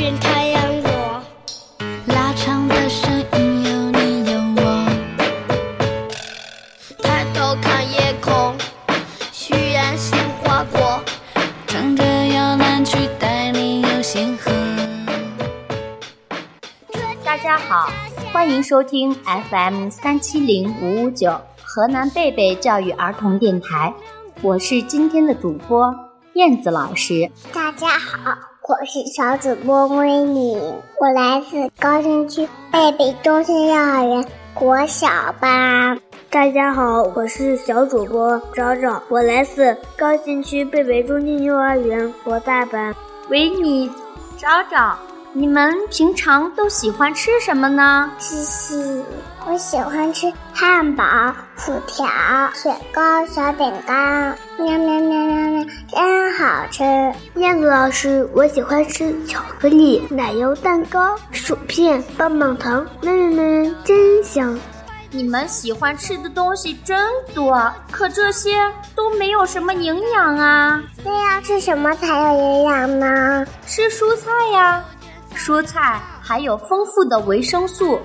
变太阳落。拉长的身影有你有我。抬头看夜空，许愿星划过。乘着摇篮去带你游星河。大家好，欢迎收听 FM 三七零五五九。河南贝贝教育儿童电台，我是今天的主播燕子老师。大家好，我是小主播维尼，我来自高新区贝贝中心幼儿园国小班。大家好，我是小主播找找，我来自高新区贝贝中心幼儿园国大班。维尼，找找。你们平常都喜欢吃什么呢？嘻嘻，我喜欢吃汉堡、薯条、雪糕、小饼干，喵喵喵喵喵，真好吃。燕子老师，我喜欢吃巧克力、奶油蛋糕、薯片、棒棒糖，嫩嫩嫩，真香。你们喜欢吃的东西真多，可这些都没有什么营养啊。那要吃什么才有营养呢？吃蔬菜呀。蔬菜含有丰富的维生素，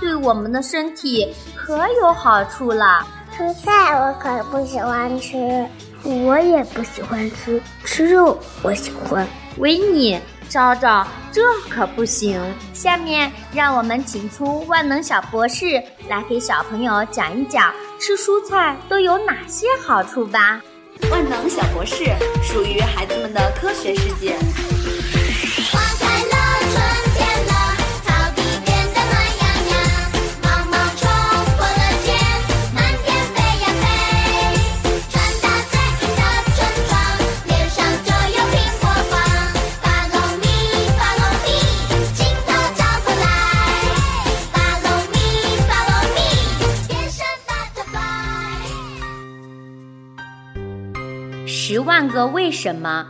对我们的身体可有好处了。蔬菜我可不喜欢吃，我也不喜欢吃。吃肉我喜欢。维尼，昭昭，这可不行。下面让我们请出万能小博士来给小朋友讲一讲吃蔬菜都有哪些好处吧。万能小博士属于孩子们的科学世界。十万个为什么？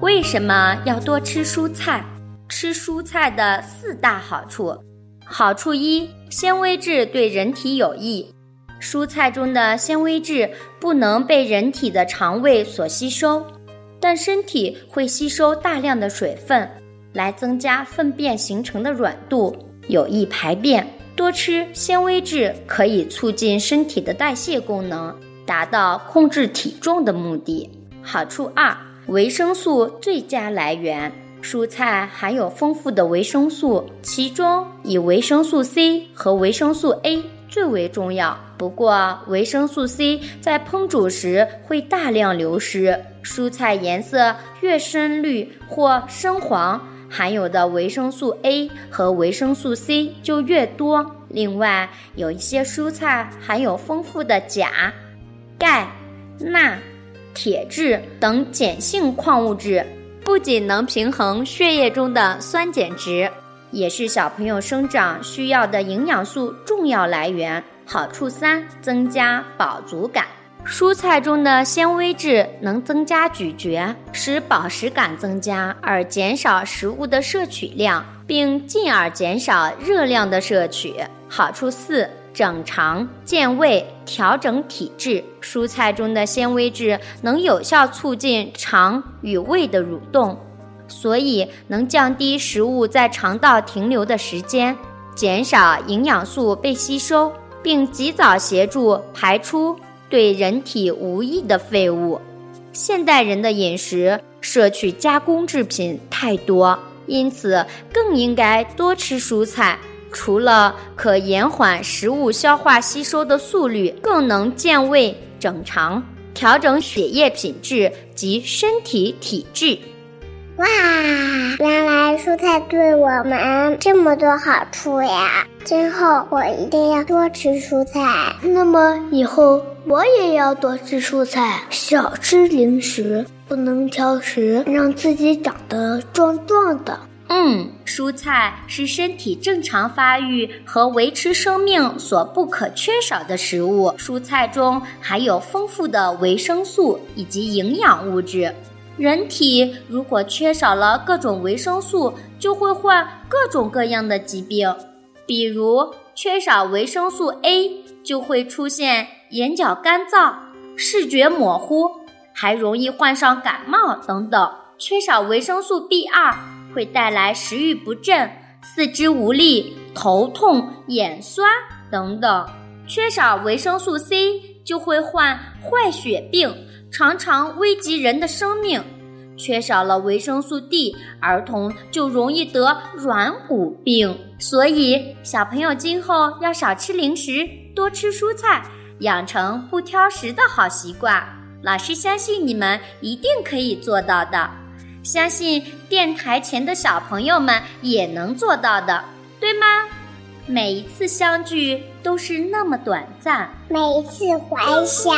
为什么要多吃蔬菜？吃蔬菜的四大好处。好处一：纤维质对人体有益。蔬菜中的纤维质不能被人体的肠胃所吸收，但身体会吸收大量的水分，来增加粪便形成的软度，有益排便。多吃纤维质可以促进身体的代谢功能，达到控制体重的目的。好处二：维生素最佳来源。蔬菜含有丰富的维生素，其中以维生素 C 和维生素 A 最为重要。不过，维生素 C 在烹煮时会大量流失。蔬菜颜色越深绿或深黄，含有的维生素 A 和维生素 C 就越多。另外，有一些蔬菜含有丰富的钾、钙、钠。铁质等碱性矿物质不仅能平衡血液中的酸碱值，也是小朋友生长需要的营养素重要来源。好处三：增加饱足感。蔬菜中的纤维质能增加咀嚼，使饱食感增加，而减少食物的摄取量，并进而减少热量的摄取。好处四。整肠健胃，调整体质。蔬菜中的纤维质能有效促进肠与胃的蠕动，所以能降低食物在肠道停留的时间，减少营养素被吸收，并及早协助排出对人体无益的废物。现代人的饮食摄取加工制品太多，因此更应该多吃蔬菜。除了可延缓食物消化吸收的速率，更能健胃整肠，调整血液品质及身体体质。哇，原来蔬菜对我们这么多好处呀！今后我一定要多吃蔬菜。那么以后我也要多吃蔬菜，少吃零食，不能挑食，让自己长得壮壮的。嗯，蔬菜是身体正常发育和维持生命所不可缺少的食物。蔬菜中含有丰富的维生素以及营养物质。人体如果缺少了各种维生素，就会患各种各样的疾病。比如，缺少维生素 A，就会出现眼角干燥、视觉模糊，还容易患上感冒等等。缺少维生素 B 二。会带来食欲不振、四肢无力、头痛、眼酸等等。缺少维生素 C 就会患坏血病，常常危及人的生命。缺少了维生素 D，儿童就容易得软骨病。所以，小朋友今后要少吃零食，多吃蔬菜，养成不挑食的好习惯。老师相信你们一定可以做到的，相信电台前的小朋友们也能做到的，对吗？每一次相聚都是那么短暂，每一次怀想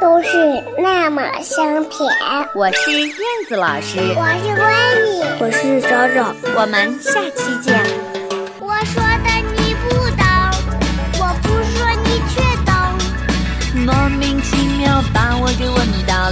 都是那么香甜。我是燕子老师，我是闺蜜，我是找找，我们下期见。我说的你不懂，我不说你却懂，莫名其妙把我给问到